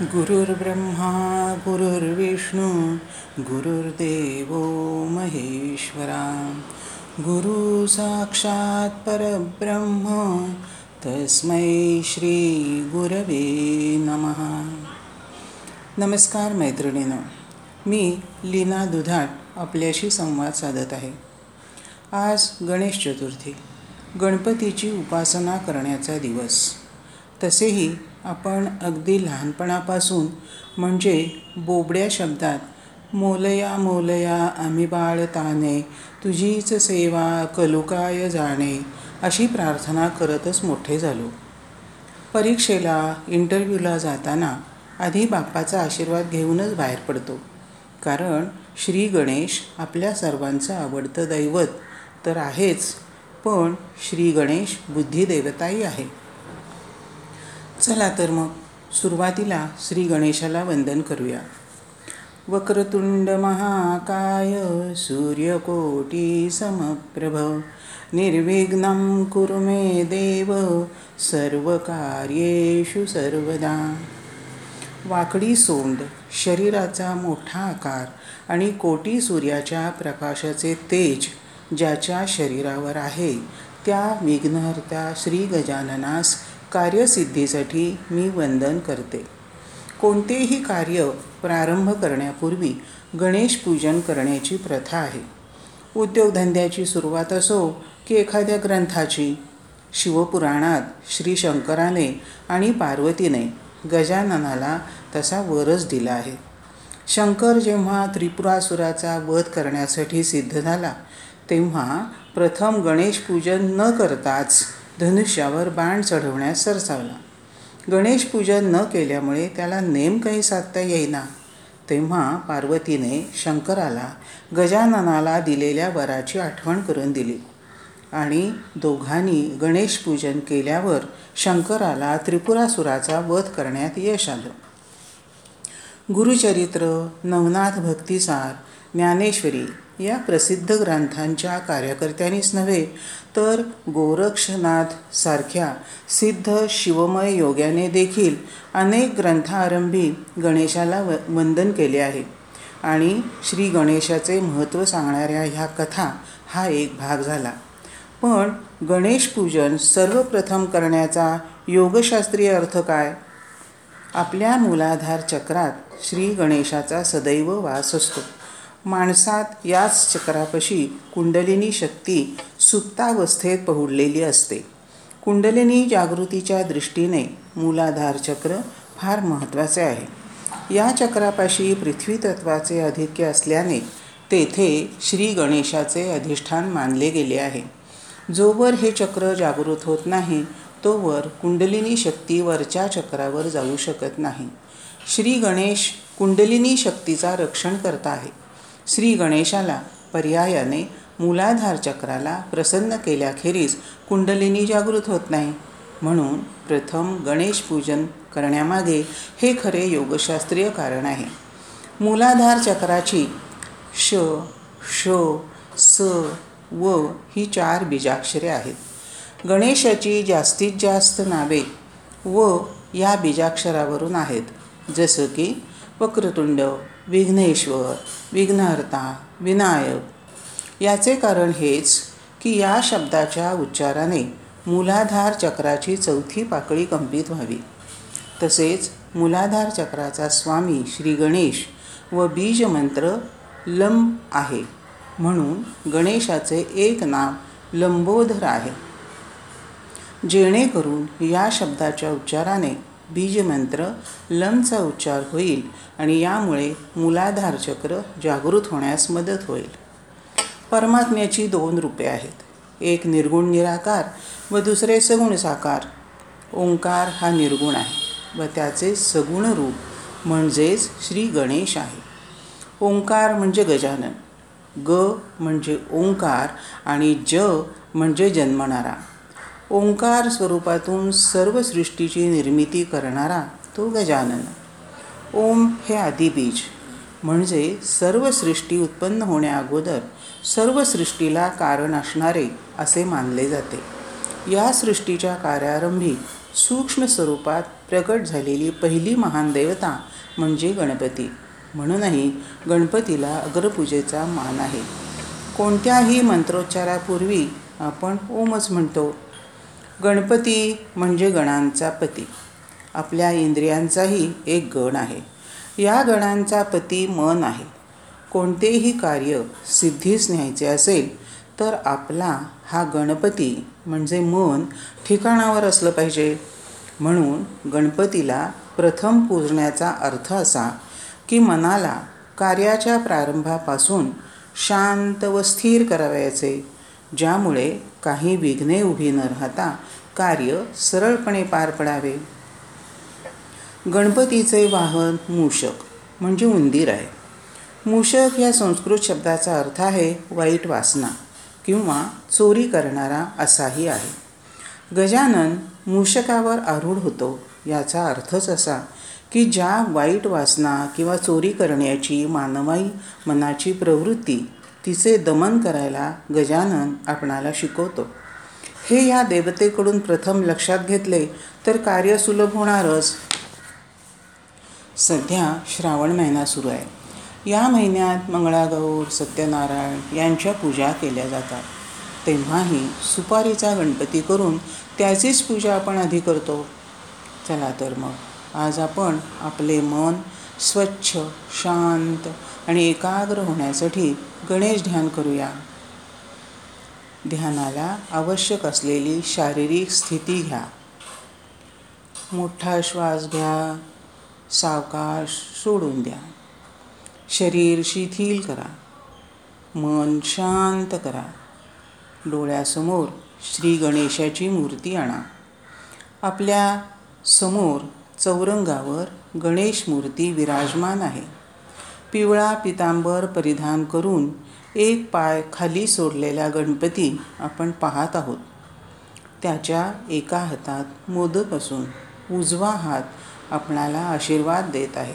गुरुर्ब्रह्मा गुरुर्विष्णू गुरुर्देव महेश्वरा। गुरु साक्षात परब्रह्म तस्मै श्री गुरवे नमः। नमस्कार मैत्रिणीनं मी लीना दुधाट आपल्याशी संवाद साधत आहे. आज गणेश चतुर्थी गणपतीची उपासना करण्याचा दिवस. तसेही आपण अगदी लहानपणापासून म्हणजे बोबड्या शब्दात मोलया मोलया आम्ही बाळ ताने तुझीच सेवा कलुकाय जाणे अशी प्रार्थना करतच मोठे झालो. परीक्षेला इंटरव्ह्यूला जाताना आधी बाप्पाचा आशीर्वाद घेऊनच बाहेर पडतो. कारण श्री गणेश आपल्या सर्वांचं आवडतं दैवत तर आहेच पण श्री गणेश बुद्धिदेवताही आहे. चला तर मग सुरुवातीला श्री गणेशाला वंदन करूया. वक्रतुंड महाकाय सूर्यकोटी समप्रभ निर्विघ्नं कुरु मे देव सर्व कार्येषु सर्वदा. वाकडी सोंड शरीराचा मोठा आकार आणि कोटी सूर्याच्या प्रकाशाचे तेज ज्याच्या शरीरावर आहे त्या विघ्नहर्त्या श्री गजाननास कार्यसिद्धीसाठी मी वंदन करते. कोणतेही कार्य प्रारंभ करण्यापूर्वी गणेश पूजन करण्याची प्रथा आहे. उद्योगधंद्याची सुरुवात असो की एखाद्या ग्रंथाची शिवपुराणात श्री शंकराने आणि पार्वतीने गजाननाला तसा वरच दिला आहे. शंकर जेव्हा त्रिपुरासुराचा वध करण्यासाठी सिद्ध झाला तेव्हा प्रथम गणेश पूजन न करताच धनुष्यावर बाण चढवण्यास सरसावला. गणेश पूजा न केल्यामुळे त्याला नेम काही साधता येईना. तेव्हा पार्वतीने शंकराला गजाननाला दिलेल्या वराची आठवण करून दिली आणि दोघांनी गणेश पूजन केल्यावर शंकराला त्रिपुरासुराचा वध करण्यात यश आलं. गुरुचरित्र नवनाथ भक्तिसार ज्ञानेश्वरी या प्रसिद्ध ग्रंथांच्या कार्यकर्त्यांनीच नव्हे तर गोरक्षनाथ सारख्या सिद्ध शिवमय योग्याने देखील अनेक ग्रंथारंभी गणेशाला व वंदन केले आहे. आणि श्री गणेशाचे महत्त्व सांगणाऱ्या ह्या कथा हा एक भाग झाला. पण गणेश पूजन सर्वप्रथम करण्याचा योगशास्त्रीय अर्थ काय? आपल्या मूलाधार चक्रात श्री गणेशाचा सदैव वास असतो. माणसात याच चक्रापशी कुंडलिनी शक्ती सुप्तावस्थेत पहुडलेली असते. कुंडलिनी जागृतीच्या दृष्टीने मूलाधार चक्र फार महत्त्वाचे आहे. या चक्रापाशी पृथ्वी तत्वाचे आधिक्य असल्याने तेथे श्री गणेशाचे अधिष्ठान मानले गेले आहे. जोवर हे चक्र जागृत होत नाही तोवर कुंडलिनी शक्ती वरच्या चक्रावर जाऊ शकत नाही. श्री गणेश कुंडलिनी शक्तीचा रक्षण करता आहे. श्री गणेशाला पर्यायाने मूलाधार चक्राला प्रसन्न केल्याखेरीज कुंडलिनी जागृत होत नाही. म्हणून प्रथम गणेश पूजन करण्यामागे हे खरे योगशास्त्रीय कारण आहे. मूलाधार चक्राची श श स व ही चार बीजाक्षरे आहेत. गणेशाची जास्तीत जास्त नावे व या बीजाक्षरावरून आहेत. जसं की वक्रतुंड विघ्नेश्वर विघ्नहर्ता विनायक. याचे कारण हेच की या शब्दाच्या उच्चाराने मूलाधार चक्राची चौथी पाकळी कंपित व्हावी. तसेच मूलाधार चक्राचा स्वामी श्री गणेश व बीजमंत्र लंब आहे. म्हणून गणेशाचे एक नाव लंबोधर आहे. जेणेकरून या शब्दाच्या उच्चाराने बीजमंत्र लमचा उच्चार होईल आणि यामुळे मूलाधार चक्र जागृत होण्यास मदत होईल. परमात्म्याची दोन रूपे आहेत. एक निर्गुण निराकार व दुसरे सगुण साकार. ओंकार हा निर्गुण आहे व त्याचे सगुण रूप म्हणजेच श्री गणेश आहे. ओंकार म्हणजे गजानन. ग म्हणजे ओंकार आणि ज म्हणजे जन्मणारा. ओंकार स्वरूपातून सर्व सृष्टीची निर्मिती करणारा तो गजानन. ओम हे आदिबीज म्हणजे सर्व सृष्टी उत्पन्न होण्याअगोदर सर्व सृष्टीला कारण असणारे असे मानले जाते. या सृष्टीच्या कार्यारंभी सूक्ष्म स्वरूपात प्रकट झालेली पहिली महान देवता म्हणजे गणपती. म्हणूनही गणपतीला अग्रपूजेचा मान आहे. कोणत्याही मंत्रोच्चारापूर्वी आपण ओमच म्हणतो. गणपती म्हणजे गणांचा पती. आपल्या इंद्रियांचाही एक गण आहे. या गणांचा पती मन आहे. कोणतेही कार्य सिद्धीस न्यायचे असेल तर आपला हा गणपती म्हणजे मन ठिकाणावर असलं पाहिजे. म्हणून गणपतीला प्रथम पूजण्याचा अर्थ असा की मनाला कार्याच्या प्रारंभापासून शांत व स्थिर करावयाचे. ज्यामुळे काही विघ्ने उभी न राहता कार्य सरळपणे पार पडावे. गणपतीचे वाहन मूषक म्हणजे उंदीर आहे. मूषक या संस्कृत शब्दाचा अर्थ आहे वाईट वासना किंवा चोरी करणारा असाही आहे. गजानन मूषकावर आरूढ होतो याचा अर्थच असा की ज्या वाईट वासना किंवा चोरी करण्याची मानवाई मनाची प्रवृत्ती तिचे दमन करायला गजानन आपणाला शिकवतो. हे या देवतेकडून प्रथम लक्षात घेतले तर कार्य सुलभ होणारच. सध्या श्रावण महिना सुरू आहे. या महिन्यात मंगळागौर सत्यनारायण यांच्या पूजा केल्या जातात. तेव्हाही सुपारीचा गणपती करून त्याचीच पूजा आपण आधी करतो. चला तर मग आज आपण आपले मन स्वच्छ शांत आणि एकाग्र होण्यासाठी गणेश ध्यान करूया. ध्यानाला आवश्यक असलेली शारीरिक स्थिती घ्या. मोठा श्वास घ्या सावकाश सोडून द्या. शरीर शिथिल करा. मन शांत करा. डोळ्यासमोर श्री गणेशाची मूर्ती आणा. आपल्यासमोर चौरंगावर गणेश मूर्ती विराजमान आहे. पिवळा पितांबर परिधान करून एक पाय खाली सोडलेला गणपती आपण पाहत आहोत. त्याच्या एका हातात मोदक असून उजवा हात आपणाला आशीर्वाद देत आहे.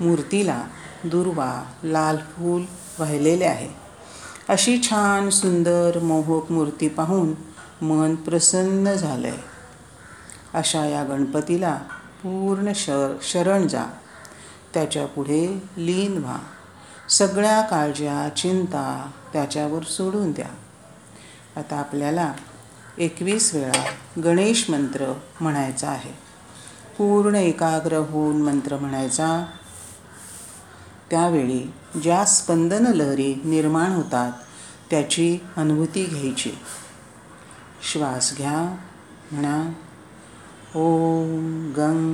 मूर्तीला दुर्वा लाल फूल वाहिलेले आहे. अशी छान सुंदर मोहक मूर्ती पाहून मन प्रसन्न झालं आहे अशा या गणपतीला पूर्ण शर शरण जा. त्याच्या पुढे लीन व्हा. सगळ्या काळज्या चिंता त्याच्यावर सोडून द्या. आता आपल्याला एकवीस वेळा गणेश मंत्र म्हणायचा आहे. पूर्ण एकाग्र होऊन मंत्र म्हणायचा. त्यावेळी ज्या स्पंदन लहरी निर्माण होतात त्याची अनुभूती घ्यायची. श्वास घ्या म्हणा. ओम गंग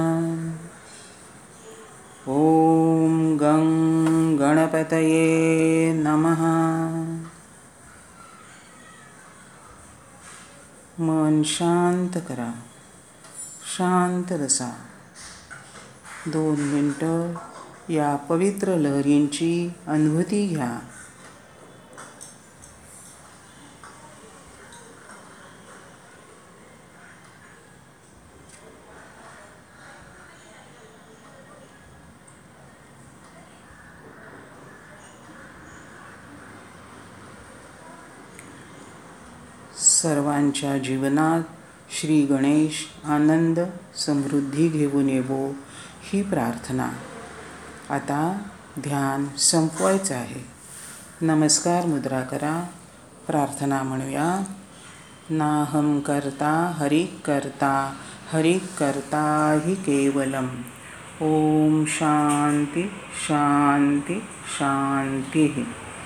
गणपतये नमः। मन शांत करा शांत रसा दोन मिनटं या पवित्र लहरींची अनुभूती घ्या. सर्वांच्या जीवनात श्री गणेश आनंद समृद्धी घेऊन येवो ही प्रार्थना. आता ध्यान संपवायचं आहे. नमस्कार मुद्रा करा प्रार्थना म्हणूया. नाहम करता हरि करता हरि करता हि केवलम. ओम शांती शांती शांती.